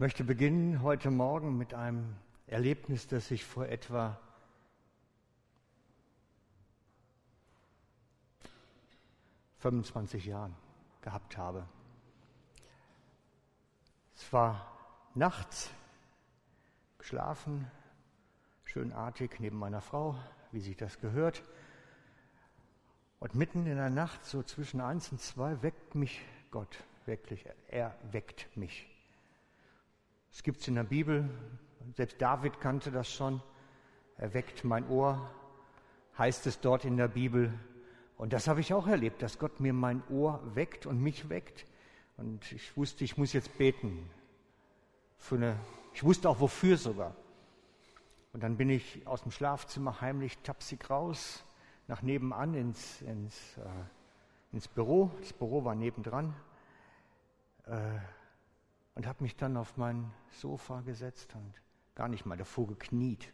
Ich möchte beginnen heute Morgen mit einem Erlebnis, das ich vor etwa ...25 Jahren gehabt habe. Es war nachts, geschlafen, schönartig neben meiner Frau, wie sich das gehört. Und mitten in der Nacht, so zwischen eins und zwei, weckt mich Gott, wirklich, er weckt mich. Es gibt es in der Bibel, selbst David kannte das schon. Er weckt mein Ohr, heißt es dort in der Bibel. Und das habe ich auch erlebt, dass Gott mir mein Ohr weckt und mich weckt. Und ich wusste, ich muss jetzt beten. Für eine, ich wusste auch wofür sogar. Und dann bin ich aus dem Schlafzimmer heimlich tapsig raus, nach nebenan ins, ins, äh, ins Büro. Das Büro war nebendran. Äh, und habe mich dann auf mein Sofa gesetzt und gar nicht mal davor gekniet,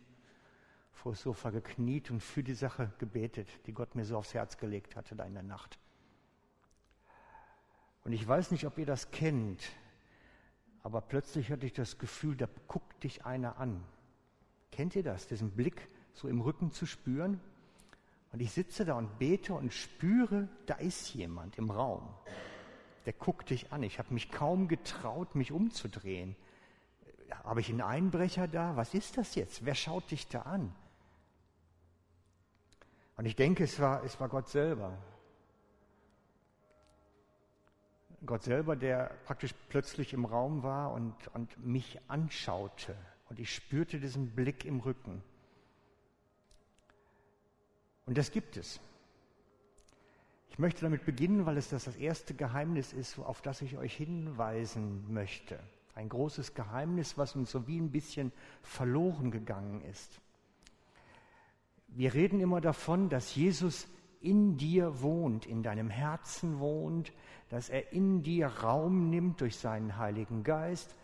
vor das Sofa gekniet und für die Sache gebetet, die Gott mir so aufs Herz gelegt hatte da in der Nacht. Und ich weiß nicht, ob ihr das kennt, aber plötzlich hatte ich das Gefühl, da guckt dich einer an. Kennt ihr das, diesen Blick so im Rücken zu spüren? Und ich sitze da und bete und spüre, da ist jemand im Raum der guckt dich an. Ich habe mich kaum getraut, mich umzudrehen. Habe ich einen Einbrecher da? Was ist das jetzt? Wer schaut dich da an? Und ich denke, es war, es war Gott selber. Gott selber, der praktisch plötzlich im Raum war und, und mich anschaute. Und ich spürte diesen Blick im Rücken. Und das gibt es. Ich möchte damit beginnen, weil es das, das erste Geheimnis ist, auf das ich euch hinweisen möchte. Ein großes Geheimnis, was uns so wie ein bisschen verloren gegangen ist. Wir reden immer davon, dass Jesus in dir wohnt, in deinem Herzen wohnt, dass er in dir Raum nimmt durch seinen Heiligen Geist.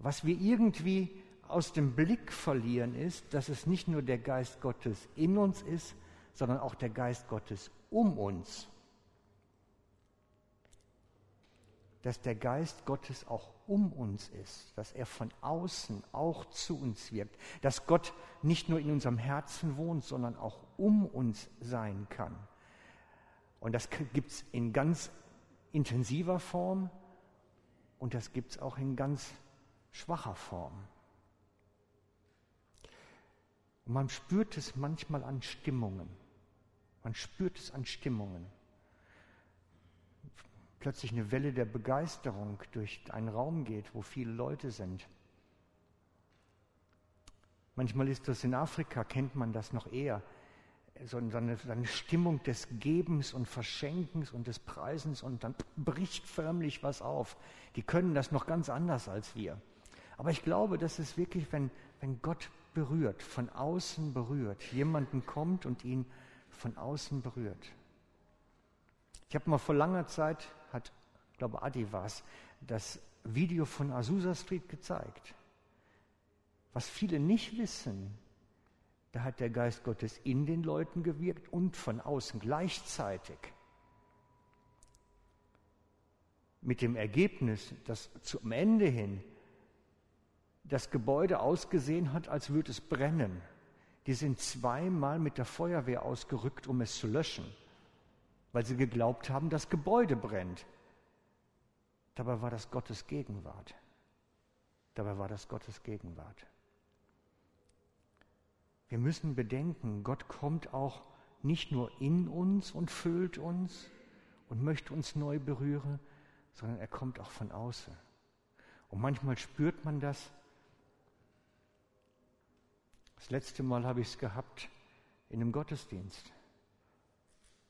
Was wir irgendwie aus dem Blick verlieren ist, dass es nicht nur der Geist Gottes in uns ist, sondern auch der Geist Gottes um uns. dass der Geist Gottes auch um uns ist, dass er von außen auch zu uns wirkt, dass Gott nicht nur in unserem Herzen wohnt, sondern auch um uns sein kann. Und das gibt es in ganz intensiver Form und das gibt es auch in ganz schwacher Form. Und man spürt es manchmal an Stimmungen. Man spürt es an Stimmungen plötzlich eine Welle der Begeisterung durch einen Raum geht, wo viele Leute sind. Manchmal ist das in Afrika, kennt man das noch eher, so eine, so eine Stimmung des Gebens und Verschenkens und des Preisens und dann bricht förmlich was auf. Die können das noch ganz anders als wir. Aber ich glaube, dass es wirklich, wenn, wenn Gott berührt, von außen berührt, jemanden kommt und ihn von außen berührt. Ich habe mal vor langer Zeit hat, glaube Adi war es, das Video von Azusa Street gezeigt. Was viele nicht wissen, da hat der Geist Gottes in den Leuten gewirkt und von außen gleichzeitig. Mit dem Ergebnis, dass zum Ende hin das Gebäude ausgesehen hat, als würde es brennen. Die sind zweimal mit der Feuerwehr ausgerückt, um es zu löschen weil sie geglaubt haben, das Gebäude brennt. Dabei war das Gottes Gegenwart. Dabei war das Gottes Gegenwart. Wir müssen bedenken, Gott kommt auch nicht nur in uns und füllt uns und möchte uns neu berühren, sondern er kommt auch von außen. Und manchmal spürt man das. Das letzte Mal habe ich es gehabt in einem Gottesdienst.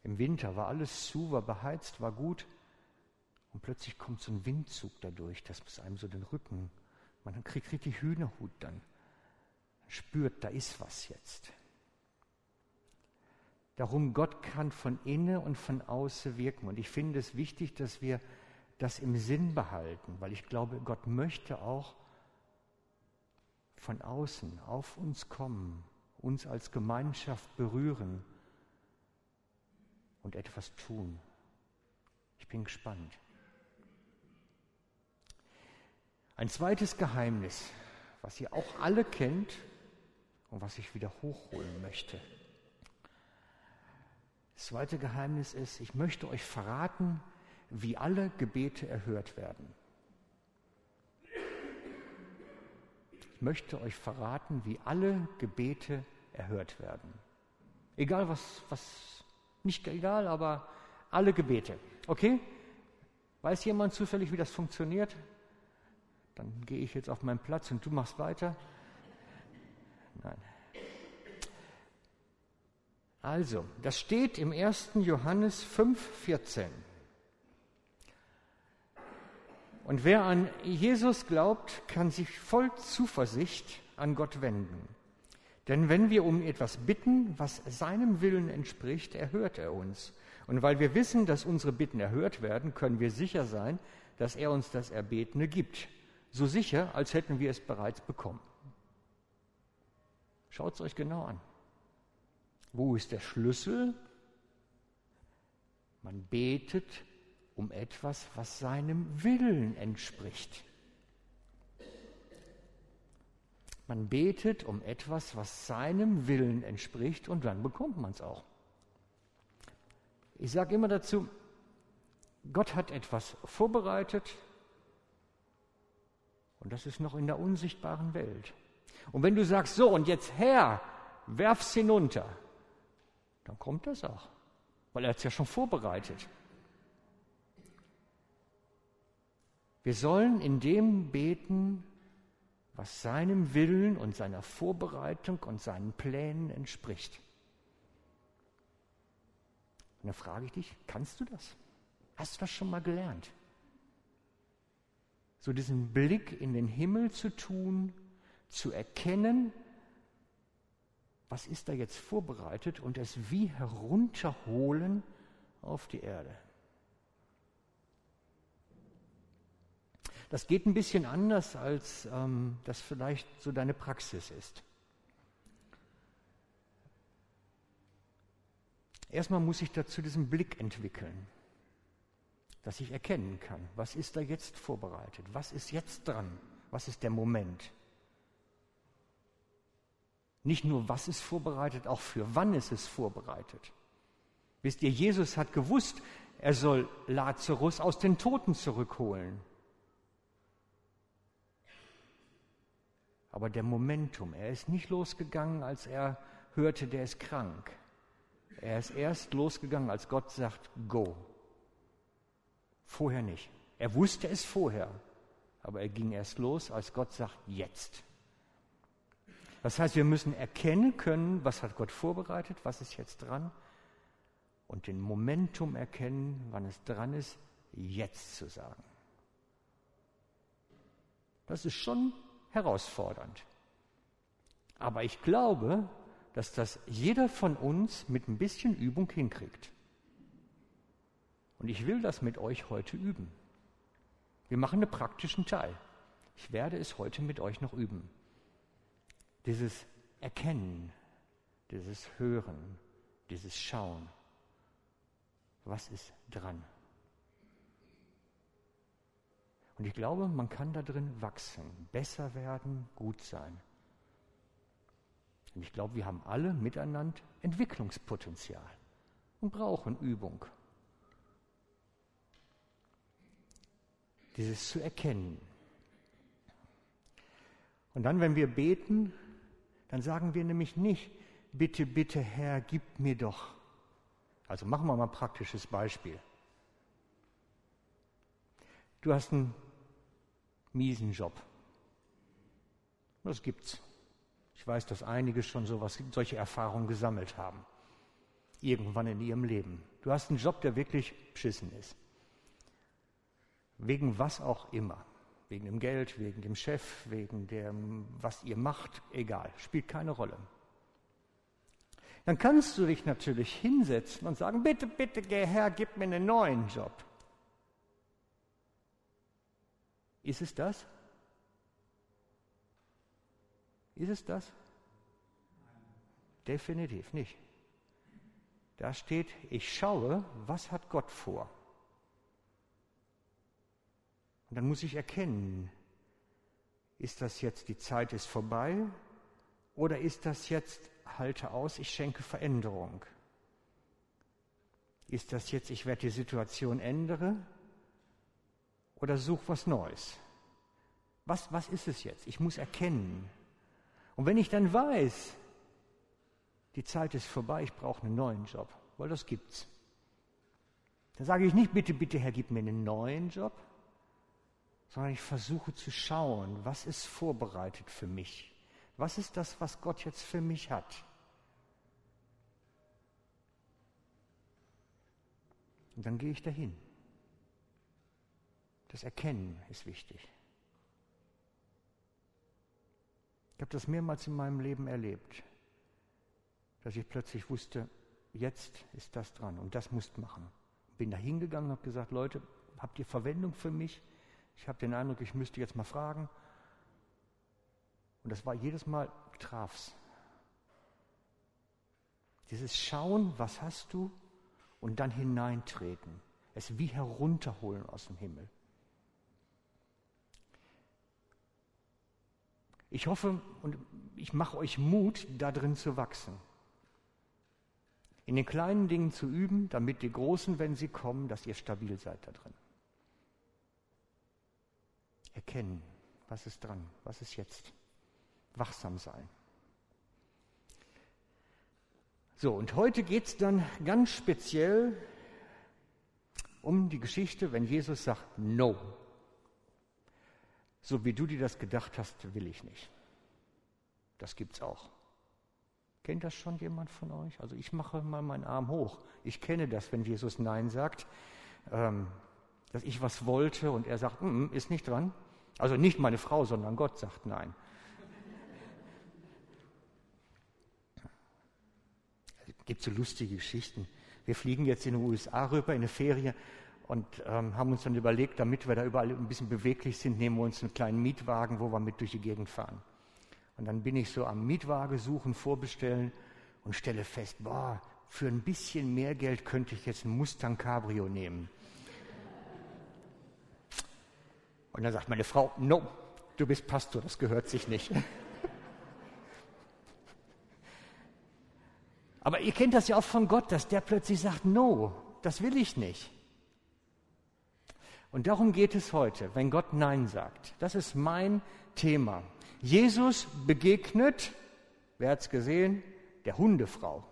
Im Winter war alles zu, war beheizt, war gut. Und plötzlich kommt so ein Windzug dadurch, das muss einem so den Rücken, man kriegt richtig Hühnerhut dann. Spürt, da ist was jetzt. Darum, Gott kann von innen und von außen wirken. Und ich finde es wichtig, dass wir das im Sinn behalten, weil ich glaube, Gott möchte auch von außen auf uns kommen, uns als Gemeinschaft berühren und etwas tun. Ich bin gespannt. Ein zweites Geheimnis, was ihr auch alle kennt und was ich wieder hochholen möchte. Das zweite Geheimnis ist, ich möchte euch verraten, wie alle Gebete erhört werden. Möchte euch verraten, wie alle Gebete erhört werden. Egal was, was, nicht egal, aber alle Gebete. Okay? Weiß jemand zufällig, wie das funktioniert? Dann gehe ich jetzt auf meinen Platz und du machst weiter. Nein. Also, das steht im 1. Johannes 5,14. Und wer an Jesus glaubt, kann sich voll Zuversicht an Gott wenden. Denn wenn wir um etwas bitten, was seinem Willen entspricht, erhört er uns. Und weil wir wissen, dass unsere Bitten erhört werden, können wir sicher sein, dass er uns das Erbetene gibt. So sicher, als hätten wir es bereits bekommen. Schaut es euch genau an. Wo ist der Schlüssel? Man betet um etwas, was seinem Willen entspricht. Man betet um etwas, was seinem Willen entspricht und dann bekommt man es auch. Ich sage immer dazu, Gott hat etwas vorbereitet und das ist noch in der unsichtbaren Welt. Und wenn du sagst, so und jetzt Herr, werf's hinunter, dann kommt das auch, weil er es ja schon vorbereitet. Wir sollen in dem beten, was seinem Willen und seiner Vorbereitung und seinen Plänen entspricht. Und dann frage ich dich, kannst du das? Hast du das schon mal gelernt? So diesen Blick in den Himmel zu tun, zu erkennen, was ist da jetzt vorbereitet und es wie herunterholen auf die Erde. Das geht ein bisschen anders, als ähm, das vielleicht so deine Praxis ist. Erstmal muss ich dazu diesen Blick entwickeln, dass ich erkennen kann, was ist da jetzt vorbereitet, was ist jetzt dran, was ist der Moment. Nicht nur, was ist vorbereitet, auch für wann ist es vorbereitet. Wisst ihr, Jesus hat gewusst, er soll Lazarus aus den Toten zurückholen. Aber der Momentum, er ist nicht losgegangen, als er hörte, der ist krank. Er ist erst losgegangen, als Gott sagt, go. Vorher nicht. Er wusste es vorher, aber er ging erst los, als Gott sagt, jetzt. Das heißt, wir müssen erkennen können, was hat Gott vorbereitet, was ist jetzt dran und den Momentum erkennen, wann es dran ist, jetzt zu sagen. Das ist schon herausfordernd. Aber ich glaube, dass das jeder von uns mit ein bisschen Übung hinkriegt. Und ich will das mit euch heute üben. Wir machen einen praktischen Teil. Ich werde es heute mit euch noch üben dieses Erkennen, dieses Hören, dieses Schauen. Was ist dran? Und ich glaube, man kann da drin wachsen, besser werden, gut sein. Und ich glaube, wir haben alle miteinander Entwicklungspotenzial und brauchen Übung. Dieses zu erkennen. Und dann, wenn wir beten, dann sagen wir nämlich nicht, bitte, bitte Herr, gib mir doch. Also machen wir mal ein praktisches Beispiel. Du hast einen miesen Job. Das gibt's. Ich weiß, dass einige schon sowas, solche Erfahrungen gesammelt haben. Irgendwann in ihrem Leben. Du hast einen Job, der wirklich beschissen ist. Wegen was auch immer. Wegen dem Geld, wegen dem Chef, wegen dem, was ihr macht, egal, spielt keine Rolle. Dann kannst du dich natürlich hinsetzen und sagen, bitte, bitte, Herr, gib mir einen neuen Job. Ist es das? Ist es das? Definitiv nicht. Da steht, ich schaue, was hat Gott vor. Und dann muss ich erkennen, Ist das jetzt, die Zeit ist vorbei? Oder ist das jetzt, halte aus, ich schenke Veränderung? Ist das jetzt, ich werde die Situation ändern? Oder such was Neues? Was, was ist es jetzt? Ich muss erkennen. Und wenn ich dann weiß, die Zeit ist vorbei, ich brauche einen neuen Job, weil das gibt's. Dann sage ich nicht, bitte, bitte, Herr, gib mir einen neuen Job, sondern ich versuche zu schauen, was ist vorbereitet für mich? Was ist das, was Gott jetzt für mich hat? Und dann gehe ich dahin. Das Erkennen ist wichtig. Ich habe das mehrmals in meinem Leben erlebt, dass ich plötzlich wusste, jetzt ist das dran und das musst machen. Bin da hingegangen und habe gesagt, Leute, habt ihr Verwendung für mich? Ich habe den Eindruck, ich müsste jetzt mal fragen. Und das war jedes Mal, traf's. Dieses Schauen, was hast du, und dann hineintreten. Es wie herunterholen aus dem Himmel. Ich hoffe und ich mache euch Mut, da drin zu wachsen. In den kleinen Dingen zu üben, damit die großen, wenn sie kommen, dass ihr stabil seid da drin. Erkennen, was ist dran, was ist jetzt. Wachsam sein. So, und heute geht es dann ganz speziell um die Geschichte, wenn Jesus sagt, no. So wie du dir das gedacht hast, will ich nicht. Das gibt's auch. Kennt das schon jemand von euch? Also ich mache mal meinen Arm hoch. Ich kenne das, wenn Jesus Nein sagt, ähm, dass ich was wollte und er sagt, mm, ist nicht dran. Also nicht meine Frau, sondern Gott sagt Nein. Es gibt so lustige Geschichten. Wir fliegen jetzt in die USA rüber in eine Ferie und ähm, haben uns dann überlegt, damit wir da überall ein bisschen beweglich sind, nehmen wir uns einen kleinen Mietwagen, wo wir mit durch die Gegend fahren. Und dann bin ich so am Mietwagen suchen, vorbestellen und stelle fest, boah, für ein bisschen mehr Geld könnte ich jetzt einen Mustang Cabrio nehmen. Und dann sagt meine Frau, no, du bist Pastor, das gehört sich nicht. Aber ihr kennt das ja auch von Gott, dass der plötzlich sagt, no, das will ich nicht. Und darum geht es heute, wenn Gott Nein sagt. Das ist mein Thema. Jesus begegnet, wer hat es gesehen, der Hundefrau.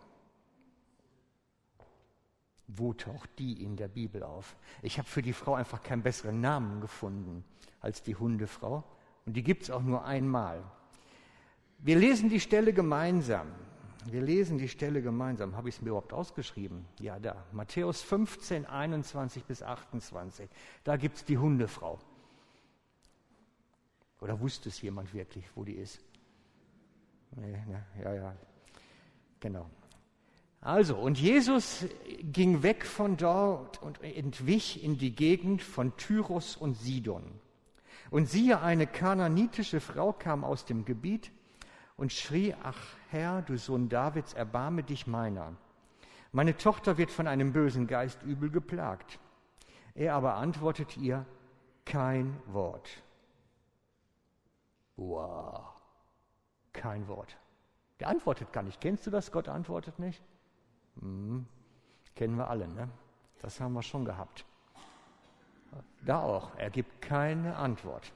Wo taucht die in der Bibel auf? Ich habe für die Frau einfach keinen besseren Namen gefunden als die Hundefrau. Und die gibt es auch nur einmal. Wir lesen die Stelle gemeinsam. Wir lesen die Stelle gemeinsam. Habe ich es mir überhaupt ausgeschrieben? Ja, da. Matthäus 15, 21 bis 28. Da gibt es die Hundefrau. Oder wusste es jemand wirklich, wo die ist? Nee, ne, ja, ja. Genau. Also, und Jesus ging weg von dort und entwich in die Gegend von Tyrus und Sidon. Und siehe, eine kananitische Frau kam aus dem Gebiet und schrie, ach Herr, du Sohn Davids, erbarme dich meiner. Meine Tochter wird von einem bösen Geist übel geplagt. Er aber antwortet ihr kein Wort. Wow, kein Wort. Der antwortet gar nicht. Kennst du das? Gott antwortet nicht? Hm, kennen wir alle, ne? Das haben wir schon gehabt. Da auch. Er gibt keine Antwort.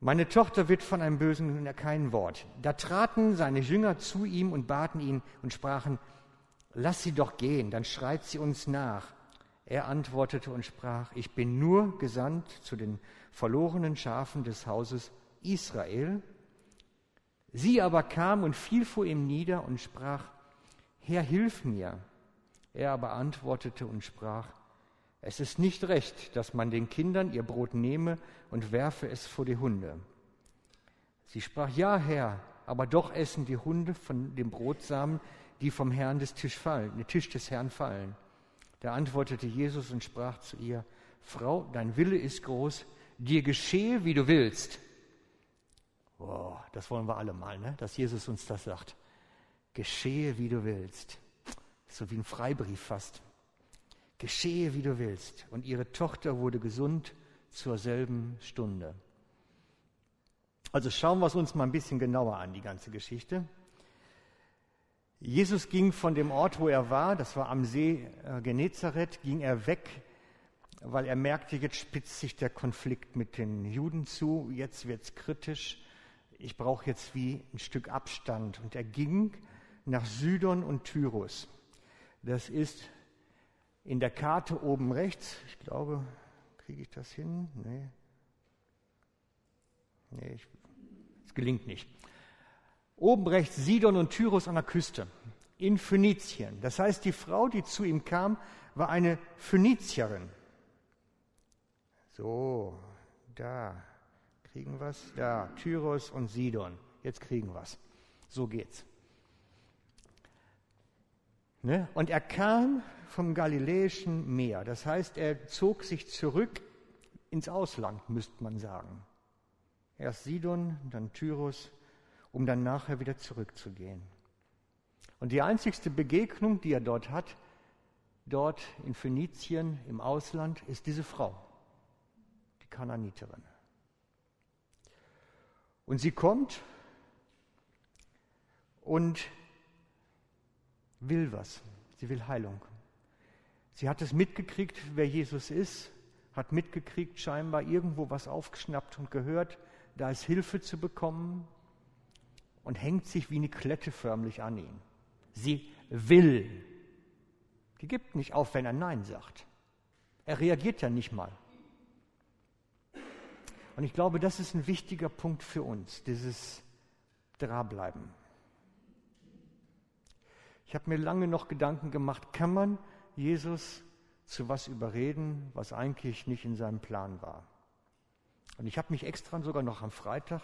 Meine Tochter wird von einem Bösen kein Wort. Da traten seine Jünger zu ihm und baten ihn und sprachen, lass sie doch gehen, dann schreit sie uns nach. Er antwortete und sprach, ich bin nur gesandt zu den verlorenen Schafen des Hauses Israel. Sie aber kam und fiel vor ihm nieder und sprach, Herr, hilf mir. Er aber antwortete und sprach, es ist nicht recht, dass man den Kindern ihr Brot nehme und werfe es vor die Hunde. Sie sprach, ja, Herr, aber doch essen die Hunde von dem Brotsamen, die vom Herrn des Tisch fallen, den Tisch des Herrn fallen. Da antwortete Jesus und sprach zu ihr, Frau, dein Wille ist groß, dir geschehe, wie du willst. Wow, das wollen wir alle mal, ne? dass Jesus uns das sagt. Geschehe, wie du willst. So wie ein Freibrief fast geschehe, wie du willst. Und ihre Tochter wurde gesund zur selben Stunde. Also schauen wir es uns mal ein bisschen genauer an, die ganze Geschichte. Jesus ging von dem Ort, wo er war, das war am See äh, Genezareth, ging er weg, weil er merkte, jetzt spitzt sich der Konflikt mit den Juden zu, jetzt wird es kritisch, ich brauche jetzt wie ein Stück Abstand. Und er ging nach Sidon und Tyrus. Das ist in der Karte oben rechts, ich glaube, kriege ich das hin? Nee. Nee, es gelingt nicht. Oben rechts Sidon und Tyrus an der Küste in Phönizien. Das heißt, die Frau, die zu ihm kam, war eine Phönizierin. So, da kriegen wir es. Da, Tyrus und Sidon. Jetzt kriegen wir es. So geht's. Ne? Und er kam vom Galiläischen Meer. Das heißt, er zog sich zurück ins Ausland, müsste man sagen. Erst Sidon, dann Tyrus, um dann nachher wieder zurückzugehen. Und die einzigste Begegnung, die er dort hat, dort in Phönizien im Ausland, ist diese Frau, die Kananiterin. Und sie kommt und will was. Sie will Heilung. Sie hat es mitgekriegt, wer Jesus ist, hat mitgekriegt, scheinbar irgendwo was aufgeschnappt und gehört, da ist Hilfe zu bekommen und hängt sich wie eine Klette förmlich an ihn. Sie will. Die gibt nicht auf, wenn er Nein sagt. Er reagiert ja nicht mal. Und ich glaube, das ist ein wichtiger Punkt für uns, dieses Drableiben. Ich habe mir lange noch Gedanken gemacht, kann man Jesus zu was überreden, was eigentlich nicht in seinem Plan war? Und ich habe mich extra sogar noch am Freitag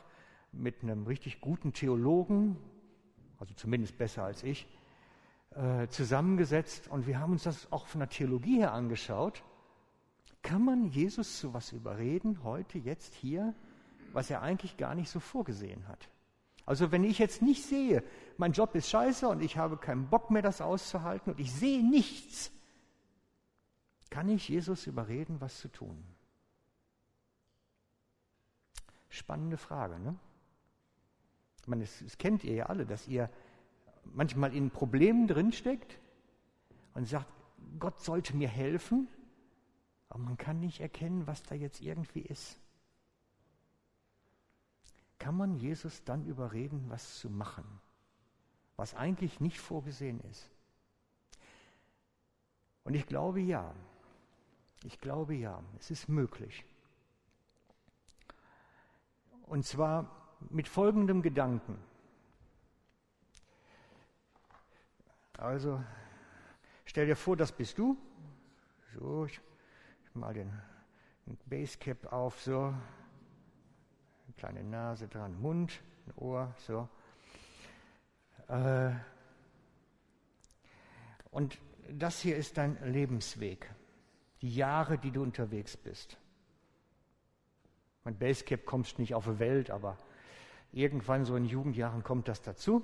mit einem richtig guten Theologen, also zumindest besser als ich, äh, zusammengesetzt und wir haben uns das auch von der Theologie her angeschaut. Kann man Jesus zu was überreden, heute, jetzt, hier, was er eigentlich gar nicht so vorgesehen hat? Also wenn ich jetzt nicht sehe, mein Job ist scheiße und ich habe keinen Bock mehr, das auszuhalten und ich sehe nichts, kann ich Jesus überreden, was zu tun? Spannende Frage, ne? Ich meine, das, das kennt ihr ja alle, dass ihr manchmal in Problemen drinsteckt und sagt, Gott sollte mir helfen, aber man kann nicht erkennen, was da jetzt irgendwie ist. Kann man Jesus dann überreden, was zu machen, was eigentlich nicht vorgesehen ist? Und ich glaube ja, ich glaube ja, es ist möglich. Und zwar mit folgendem Gedanken. Also, stell dir vor, das bist du. So, ich, ich mal den, den Basecap auf, so. Eine kleine Nase dran, Mund, ein Ohr, so. Äh, und das hier ist dein Lebensweg, die Jahre, die du unterwegs bist. Mein Basecap kommst nicht auf die Welt, aber irgendwann so in Jugendjahren kommt das dazu,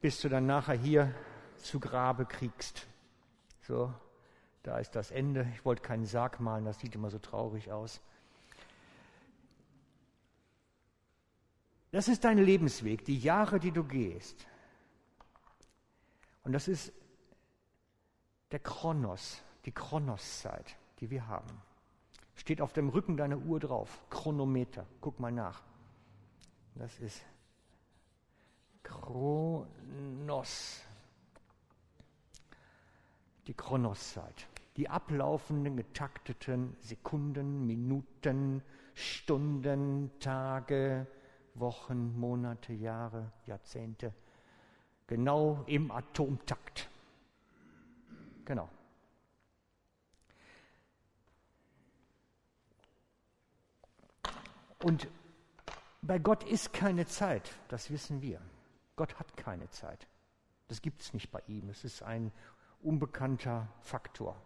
bis du dann nachher hier zu Grabe kriegst. So, da ist das Ende. Ich wollte keinen Sarg malen, das sieht immer so traurig aus. Das ist dein Lebensweg, die Jahre, die du gehst. Und das ist der Chronos, die Chronoszeit, die wir haben. Steht auf dem Rücken deiner Uhr drauf. Chronometer. Guck mal nach. Das ist Chronos. Die Chronoszeit. Die ablaufenden, getakteten Sekunden, Minuten, Stunden, Tage, Wochen, Monate, Jahre, Jahrzehnte. Genau im Atomtakt. Genau. Und bei Gott ist keine Zeit, das wissen wir. Gott hat keine Zeit. Das gibt es nicht bei ihm. Es ist ein unbekannter Faktor.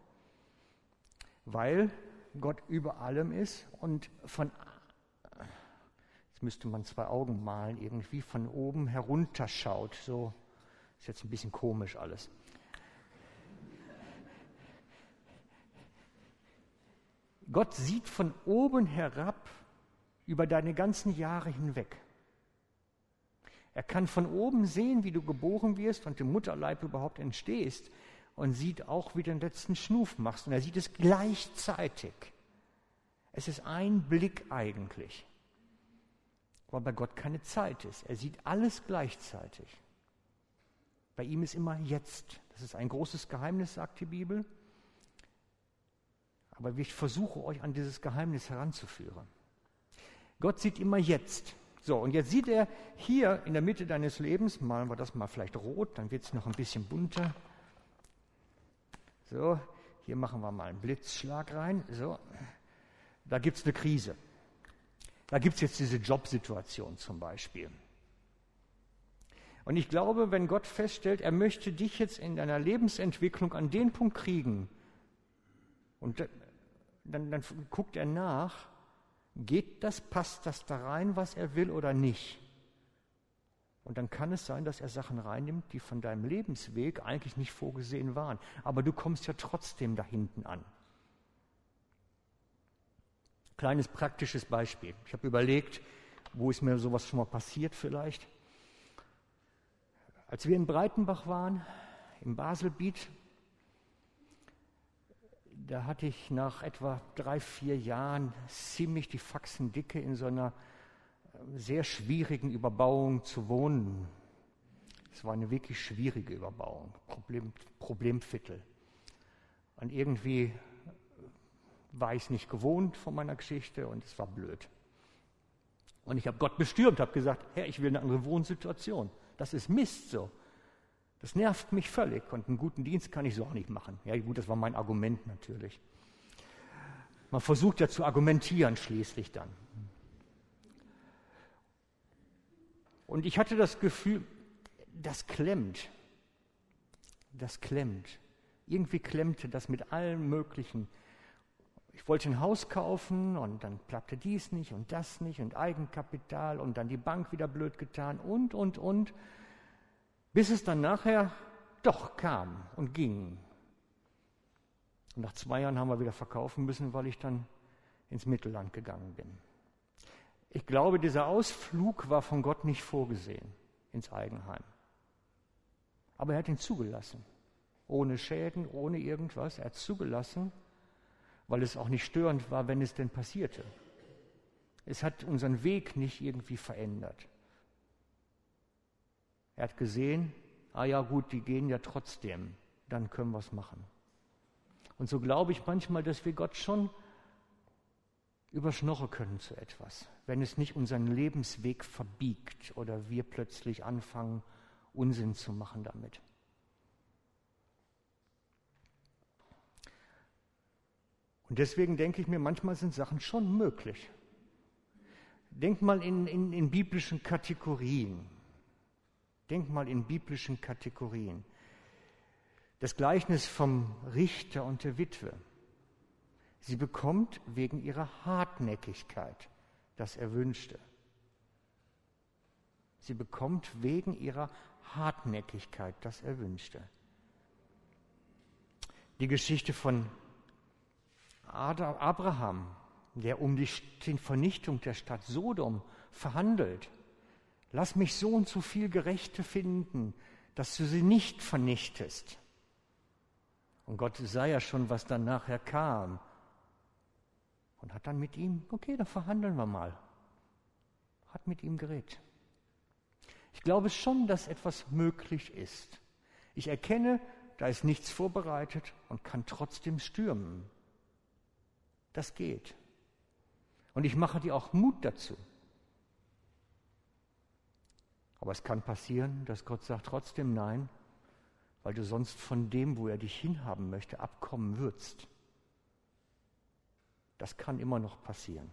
Weil Gott über allem ist und von, müsste man zwei Augen malen, irgendwie von oben herunterschaut. So ist jetzt ein bisschen komisch alles. Gott sieht von oben herab über deine ganzen Jahre hinweg. Er kann von oben sehen, wie du geboren wirst und im Mutterleib überhaupt entstehst und sieht auch, wie du den letzten Schnuf machst. Und er sieht es gleichzeitig. Es ist ein Blick eigentlich, weil bei Gott keine Zeit ist. Er sieht alles gleichzeitig. Bei ihm ist immer jetzt. Das ist ein großes Geheimnis, sagt die Bibel. Aber ich versuche euch an dieses Geheimnis heranzuführen. Gott sieht immer jetzt. So, und jetzt sieht er hier in der Mitte deines Lebens, malen wir das mal vielleicht rot, dann wird es noch ein bisschen bunter. So, hier machen wir mal einen Blitzschlag rein. So, da gibt es eine Krise. Da gibt es jetzt diese Jobsituation zum Beispiel. Und ich glaube, wenn Gott feststellt, er möchte dich jetzt in deiner Lebensentwicklung an den Punkt kriegen, und dann, dann guckt er nach, geht das, passt das da rein, was er will oder nicht? Und dann kann es sein, dass er Sachen reinnimmt, die von deinem Lebensweg eigentlich nicht vorgesehen waren. Aber du kommst ja trotzdem da hinten an. Kleines praktisches Beispiel. Ich habe überlegt, wo ist mir sowas schon mal passiert vielleicht. Als wir in Breitenbach waren, im Baselbiet, da hatte ich nach etwa drei, vier Jahren ziemlich die Faxen dicke in so einer äh, sehr schwierigen Überbauung zu wohnen. Es war eine wirklich schwierige Überbauung, Problem, Problemviertel. Und irgendwie war ich es nicht gewohnt von meiner Geschichte und es war blöd. Und ich habe Gott bestürmt, habe gesagt, Herr, ich will eine andere Wohnsituation. Das ist Mist so. Das nervt mich völlig und einen guten Dienst kann ich so auch nicht machen. Ja gut, das war mein Argument natürlich. Man versucht ja zu argumentieren schließlich dann. Und ich hatte das Gefühl, das klemmt. Das klemmt. Irgendwie klemmte das mit allem Möglichen. Ich wollte ein Haus kaufen und dann klappte dies nicht und das nicht und Eigenkapital und dann die Bank wieder blöd getan und, und, und bis es dann nachher doch kam und ging. Und nach zwei Jahren haben wir wieder verkaufen müssen, weil ich dann ins Mittelland gegangen bin. Ich glaube, dieser Ausflug war von Gott nicht vorgesehen ins Eigenheim. Aber er hat ihn zugelassen. Ohne Schäden, ohne irgendwas. Er hat zugelassen, weil es auch nicht störend war, wenn es denn passierte. Es hat unseren Weg nicht irgendwie verändert. Er hat gesehen, ah ja gut, die gehen ja trotzdem, dann können wir es machen. Und so glaube ich manchmal, dass wir Gott schon überschnorren können zu etwas, wenn es nicht unseren Lebensweg verbiegt oder wir plötzlich anfangen, Unsinn zu machen damit. Und deswegen denke ich mir, manchmal sind Sachen schon möglich. Denk mal in, in, in biblischen Kategorien. Denk mal in biblischen Kategorien. Das Gleichnis vom Richter und der Witwe. Sie bekommt wegen ihrer Hartnäckigkeit das Erwünschte. Sie bekommt wegen ihrer Hartnäckigkeit das Erwünschte. Die Geschichte von Abraham, der um die Vernichtung der Stadt Sodom verhandelt Lass mich so und so viel Gerechte finden, dass du sie nicht vernichtest. Und Gott sah ja schon, was dann nachher kam. Und hat dann mit ihm, okay, dann verhandeln wir mal. Hat mit ihm geredet. Ich glaube schon, dass etwas möglich ist. Ich erkenne, da ist nichts vorbereitet und kann trotzdem stürmen. Das geht. Und ich mache dir auch Mut dazu. Aber es kann passieren, dass Gott sagt trotzdem nein, weil du sonst von dem, wo er dich hinhaben möchte, abkommen würdest. Das kann immer noch passieren.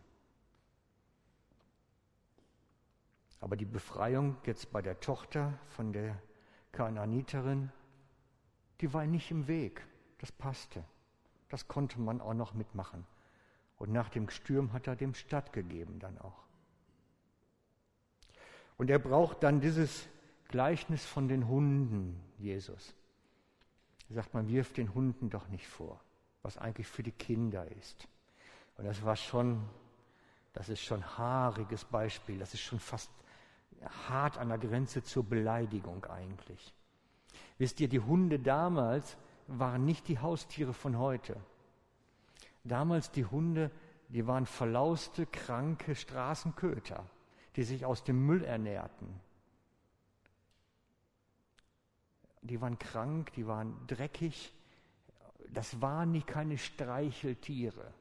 Aber die Befreiung jetzt bei der Tochter von der Kanaaniterin, die war nicht im Weg. Das passte. Das konnte man auch noch mitmachen. Und nach dem Sturm hat er dem stattgegeben dann auch. Und er braucht dann dieses Gleichnis von den Hunden, Jesus. Er sagt, man wirft den Hunden doch nicht vor, was eigentlich für die Kinder ist. Und das war schon, das ist schon haariges Beispiel, das ist schon fast hart an der Grenze zur Beleidigung eigentlich. Wisst ihr, die Hunde damals waren nicht die Haustiere von heute. Damals die Hunde, die waren verlauste, kranke Straßenköter, die sich aus dem Müll ernährten. Die waren krank, die waren dreckig. Das waren nicht keine Streicheltiere.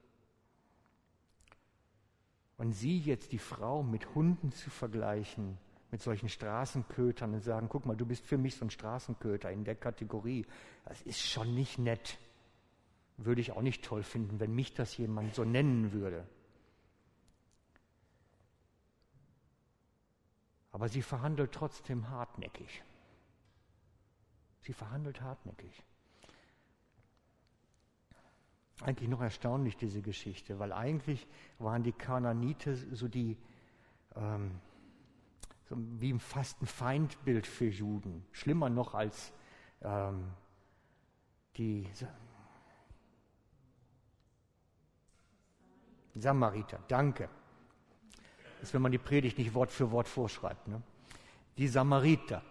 Und sie jetzt die Frau mit Hunden zu vergleichen, mit solchen Straßenkötern und sagen, guck mal, du bist für mich so ein Straßenköter in der Kategorie, das ist schon nicht nett. Würde ich auch nicht toll finden, wenn mich das jemand so nennen würde. Aber sie verhandelt trotzdem hartnäckig. Sie verhandelt hartnäckig. Eigentlich noch erstaunlich, diese Geschichte, weil eigentlich waren die Kananite so die, ähm, so wie fast ein Feindbild für Juden. Schlimmer noch als ähm, die Samariter. Danke. Das ist, wenn man die Predigt nicht Wort für Wort vorschreibt. Ne? Die Samariter.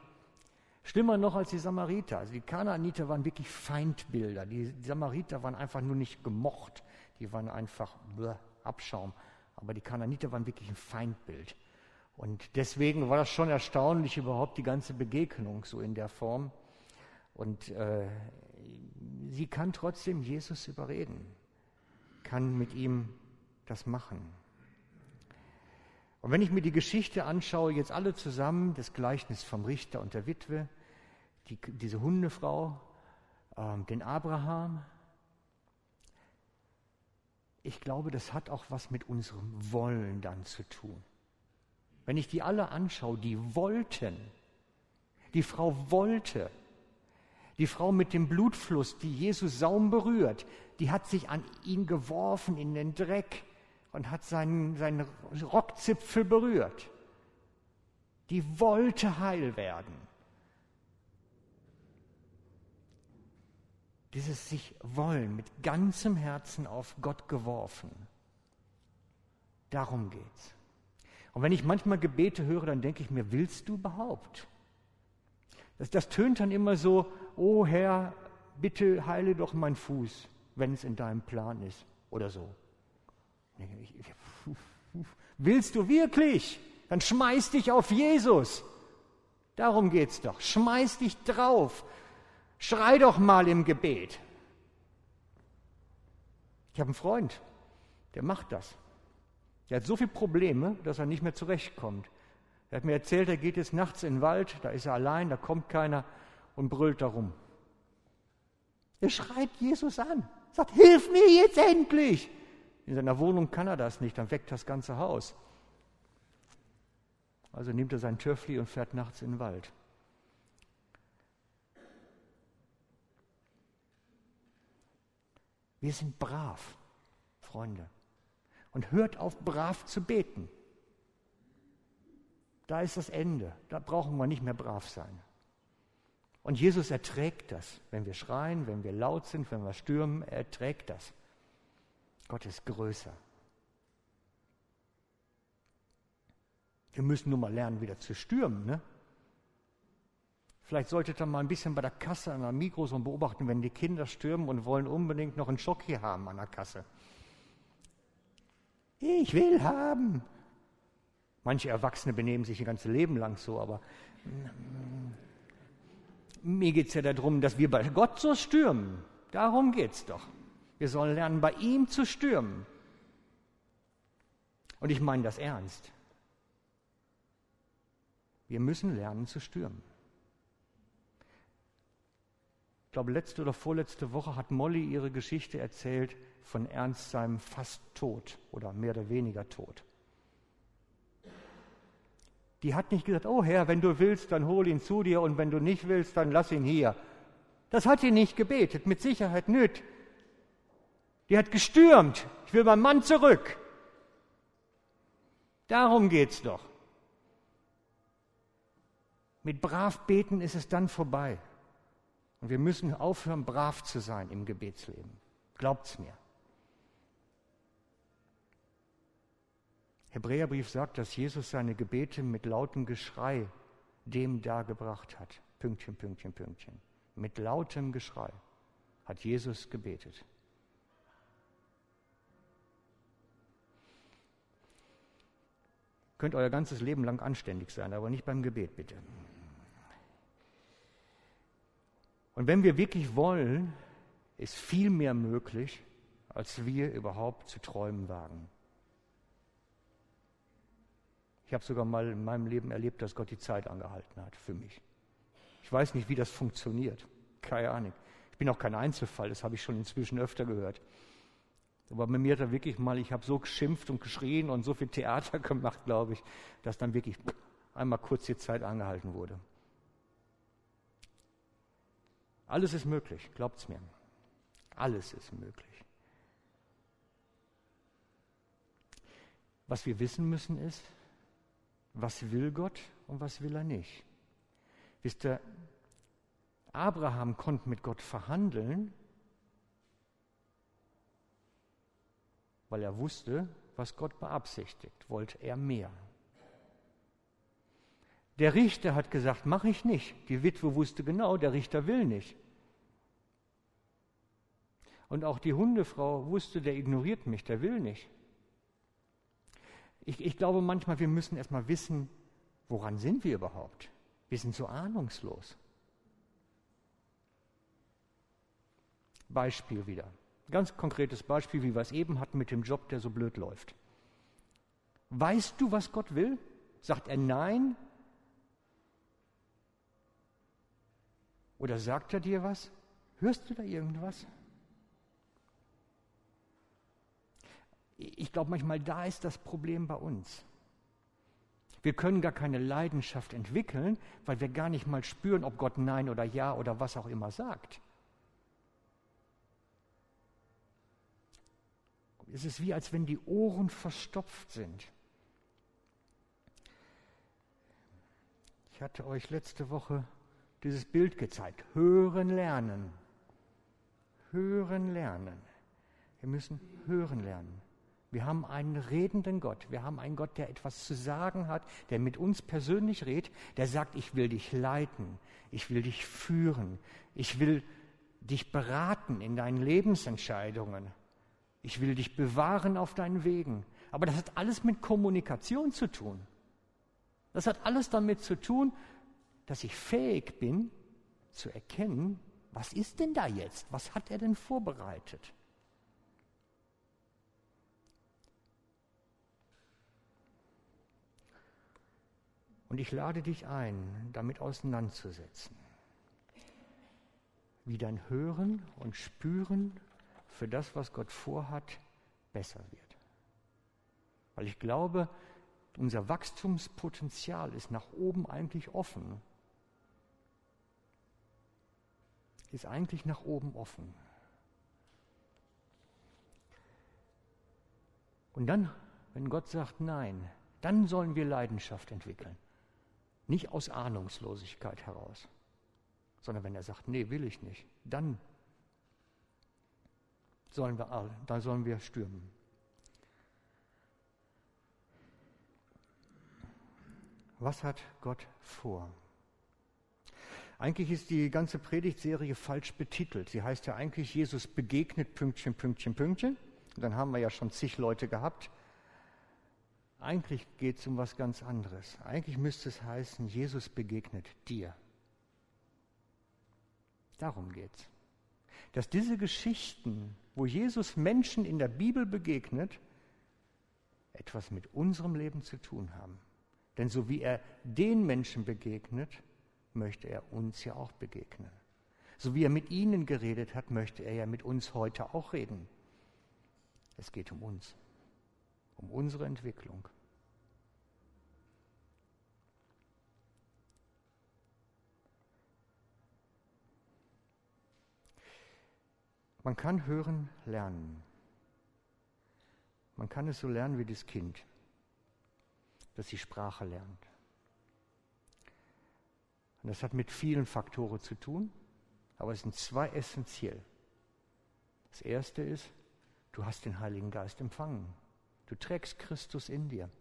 Schlimmer noch als die Samariter. Also die Kanaaniter waren wirklich Feindbilder. Die Samariter waren einfach nur nicht gemocht. Die waren einfach bleh, Abschaum. Aber die Kanaaniter waren wirklich ein Feindbild. Und deswegen war das schon erstaunlich, überhaupt die ganze Begegnung so in der Form. Und äh, sie kann trotzdem Jesus überreden, kann mit ihm das machen. Und wenn ich mir die Geschichte anschaue, jetzt alle zusammen, das Gleichnis vom Richter und der Witwe, die, diese Hundefrau, ähm, den Abraham, ich glaube, das hat auch was mit unserem Wollen dann zu tun. Wenn ich die alle anschaue, die wollten, die Frau wollte, die Frau mit dem Blutfluss, die Jesus Saum berührt, die hat sich an ihn geworfen in den Dreck, und hat seinen, seinen Rockzipfel berührt. Die wollte heil werden. Dieses sich wollen, mit ganzem Herzen auf Gott geworfen. Darum geht's. Und wenn ich manchmal Gebete höre, dann denke ich mir, willst du überhaupt? Das, das tönt dann immer so, oh Herr, bitte heile doch meinen Fuß, wenn es in deinem Plan ist oder so. Willst du wirklich? Dann schmeiß dich auf Jesus. Darum geht's doch. Schmeiß dich drauf. Schrei doch mal im Gebet. Ich habe einen Freund, der macht das. Der hat so viele Probleme, dass er nicht mehr zurechtkommt. Er hat mir erzählt, er geht jetzt nachts in den Wald, da ist er allein, da kommt keiner und brüllt darum. Er schreit Jesus an, sagt, hilf mir jetzt endlich. In seiner Wohnung kann er das nicht, dann weckt das ganze Haus. Also nimmt er sein Töffli und fährt nachts in den Wald. Wir sind brav, Freunde. Und hört auf, brav zu beten. Da ist das Ende. Da brauchen wir nicht mehr brav sein. Und Jesus erträgt das. Wenn wir schreien, wenn wir laut sind, wenn wir stürmen, er erträgt das. Gott ist größer. Wir müssen nur mal lernen, wieder zu stürmen. Ne? Vielleicht solltet ihr mal ein bisschen bei der Kasse an der Mikros und beobachten, wenn die Kinder stürmen und wollen unbedingt noch einen Schock hier haben an der Kasse. Ich will haben. Manche Erwachsene benehmen sich ihr ganzes Leben lang so, aber mm, mir geht es ja darum, dass wir bei Gott so stürmen. Darum geht es doch. Wir sollen lernen, bei ihm zu stürmen. Und ich meine das ernst. Wir müssen lernen zu stürmen. Ich glaube, letzte oder vorletzte Woche hat Molly ihre Geschichte erzählt von Ernst seinem fast Tod oder mehr oder weniger Tod. Die hat nicht gesagt, oh Herr, wenn du willst, dann hol ihn zu dir und wenn du nicht willst, dann lass ihn hier. Das hat sie nicht gebetet, mit Sicherheit nicht. Die hat gestürmt. Ich will meinen Mann zurück. Darum geht's doch. Mit brav beten ist es dann vorbei. Und wir müssen aufhören, brav zu sein im Gebetsleben. Glaubt's mir. Hebräerbrief sagt, dass Jesus seine Gebete mit lautem Geschrei dem dargebracht hat. Pünktchen, Pünktchen, Pünktchen. Mit lautem Geschrei hat Jesus gebetet. Könnt euer ganzes Leben lang anständig sein, aber nicht beim Gebet, bitte. Und wenn wir wirklich wollen, ist viel mehr möglich, als wir überhaupt zu träumen wagen. Ich habe sogar mal in meinem Leben erlebt, dass Gott die Zeit angehalten hat für mich. Ich weiß nicht, wie das funktioniert. Keine Ahnung. Ich bin auch kein Einzelfall, das habe ich schon inzwischen öfter gehört. Aber bei mir hat er wirklich mal, ich habe so geschimpft und geschrien und so viel Theater gemacht, glaube ich, dass dann wirklich einmal kurz die Zeit angehalten wurde. Alles ist möglich, glaubt's mir. Alles ist möglich. Was wir wissen müssen ist, was will Gott und was will er nicht. Wisst ihr, Abraham konnte mit Gott verhandeln, weil er wusste, was Gott beabsichtigt, wollte er mehr. Der Richter hat gesagt, mache ich nicht. Die Witwe wusste genau, der Richter will nicht. Und auch die Hundefrau wusste, der ignoriert mich, der will nicht. Ich, ich glaube manchmal, wir müssen erstmal wissen, woran sind wir überhaupt? Wir sind so ahnungslos. Beispiel wieder. Ganz konkretes Beispiel, wie wir es eben hatten mit dem Job, der so blöd läuft. Weißt du, was Gott will? Sagt er nein? Oder sagt er dir was? Hörst du da irgendwas? Ich glaube manchmal, da ist das Problem bei uns. Wir können gar keine Leidenschaft entwickeln, weil wir gar nicht mal spüren, ob Gott Nein oder Ja oder was auch immer sagt. Es ist wie, als wenn die Ohren verstopft sind. Ich hatte euch letzte Woche dieses Bild gezeigt. Hören, lernen. Hören, lernen. Wir müssen hören lernen. Wir haben einen redenden Gott. Wir haben einen Gott, der etwas zu sagen hat, der mit uns persönlich redet, der sagt, ich will dich leiten, ich will dich führen, ich will dich beraten in deinen Lebensentscheidungen, ich will dich bewahren auf deinen Wegen. Aber das hat alles mit Kommunikation zu tun. Das hat alles damit zu tun, dass ich fähig bin zu erkennen, was ist denn da jetzt? Was hat er denn vorbereitet? Und ich lade dich ein, damit auseinanderzusetzen, wie dein Hören und Spüren für das, was Gott vorhat, besser wird. Weil ich glaube, unser Wachstumspotenzial ist nach oben eigentlich offen. Ist eigentlich nach oben offen. Und dann, wenn Gott sagt Nein, dann sollen wir Leidenschaft entwickeln. Nicht aus Ahnungslosigkeit heraus, sondern wenn er sagt, nee, will ich nicht, dann sollen wir alle, dann sollen wir stürmen. Was hat Gott vor? Eigentlich ist die ganze Predigtserie falsch betitelt. Sie heißt ja eigentlich Jesus begegnet Pünktchen, Pünktchen, Pünktchen. Und dann haben wir ja schon zig Leute gehabt. Eigentlich geht es um was ganz anderes. Eigentlich müsste es heißen, Jesus begegnet dir. Darum geht es. Dass diese Geschichten, wo Jesus Menschen in der Bibel begegnet, etwas mit unserem Leben zu tun haben. Denn so wie er den Menschen begegnet, möchte er uns ja auch begegnen. So wie er mit ihnen geredet hat, möchte er ja mit uns heute auch reden. Es geht um uns, um unsere Entwicklung. Man kann hören lernen. Man kann es so lernen wie das Kind, das die Sprache lernt. Und das hat mit vielen Faktoren zu tun, aber es sind zwei essentiell. Das erste ist, du hast den Heiligen Geist empfangen. Du trägst Christus in dir.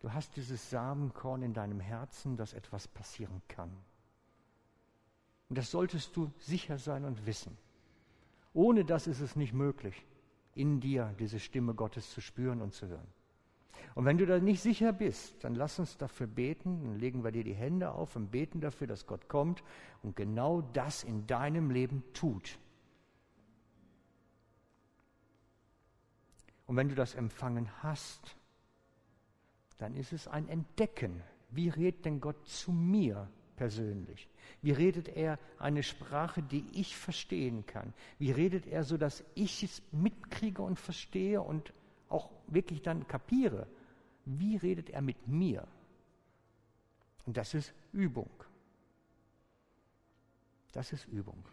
Du hast dieses Samenkorn in deinem Herzen, dass etwas passieren kann. Und das solltest du sicher sein und wissen. Ohne das ist es nicht möglich, in dir diese Stimme Gottes zu spüren und zu hören. Und wenn du da nicht sicher bist, dann lass uns dafür beten, dann legen wir dir die Hände auf und beten dafür, dass Gott kommt und genau das in deinem Leben tut. Und wenn du das empfangen hast, dann ist es ein Entdecken. Wie redet denn Gott zu mir persönlich? Wie redet er eine Sprache, die ich verstehen kann? Wie redet er, so dass ich es mitkriege und verstehe und auch wirklich dann kapiere? Wie redet er mit mir? Und das ist Übung. Das ist Übung.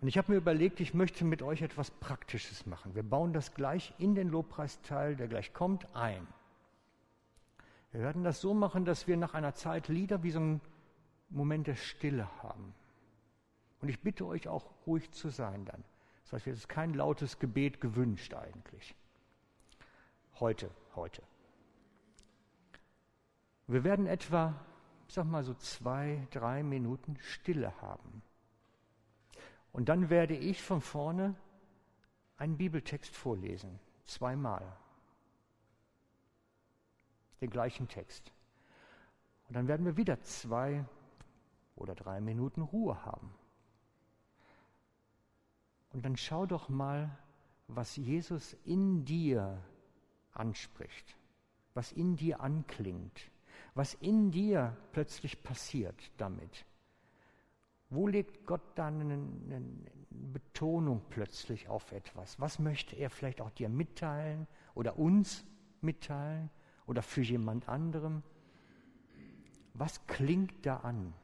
Und ich habe mir überlegt, ich möchte mit euch etwas Praktisches machen. Wir bauen das gleich in den Lobpreisteil, der gleich kommt, ein. Wir werden das so machen, dass wir nach einer Zeit Lieder wie so einen Moment der Stille haben. Und ich bitte euch auch ruhig zu sein dann. Das heißt, es ist kein lautes Gebet gewünscht eigentlich. Heute, heute. Wir werden etwa, ich sag mal so zwei, drei Minuten Stille haben. Und dann werde ich von vorne einen Bibeltext vorlesen, zweimal. Den gleichen Text. Und dann werden wir wieder zwei oder drei Minuten Ruhe haben. Und dann schau doch mal, was Jesus in dir anspricht, was in dir anklingt, was in dir plötzlich passiert damit. Wo legt Gott dann eine, Betonung plötzlich auf etwas? Was möchte er vielleicht auch dir mitteilen oder uns mitteilen oder für jemand anderem? Was klingt da an?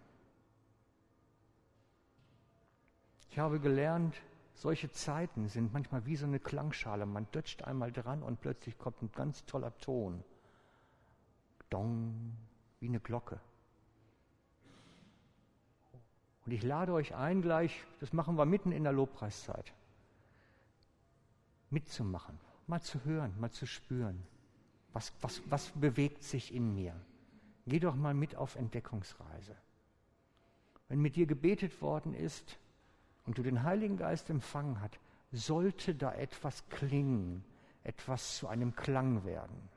Ich habe gelernt, solche Zeiten sind manchmal wie so eine Klangschale. Man dutscht einmal dran und plötzlich kommt ein ganz toller Ton. Dong, wie eine Glocke. Und ich lade euch ein, gleich, das machen wir mitten in der Lobpreiszeit, mitzumachen, mal zu hören, mal zu spüren. Was, was, was bewegt sich in mir? Geh doch mal mit auf Entdeckungsreise. Wenn mit dir gebetet worden ist und du den Heiligen Geist empfangen hast, sollte da etwas klingen, etwas zu einem Klang werden.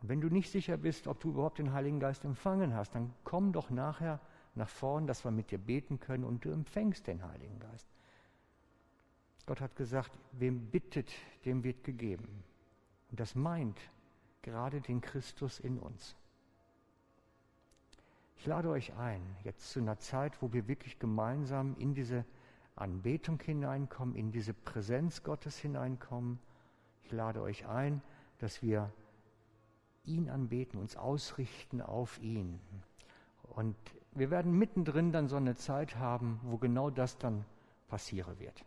Und wenn du nicht sicher bist, ob du überhaupt den Heiligen Geist empfangen hast, dann komm doch nachher nach vorn, dass wir mit dir beten können und du empfängst den Heiligen Geist. Gott hat gesagt, wem bittet, dem wird gegeben. Und das meint gerade den Christus in uns. Ich lade euch ein, jetzt zu einer Zeit, wo wir wirklich gemeinsam in diese Anbetung hineinkommen, in diese Präsenz Gottes hineinkommen. Ich lade euch ein, dass wir ihn anbeten, uns ausrichten auf ihn. Und wir werden mittendrin dann so eine Zeit haben, wo genau das dann passieren wird.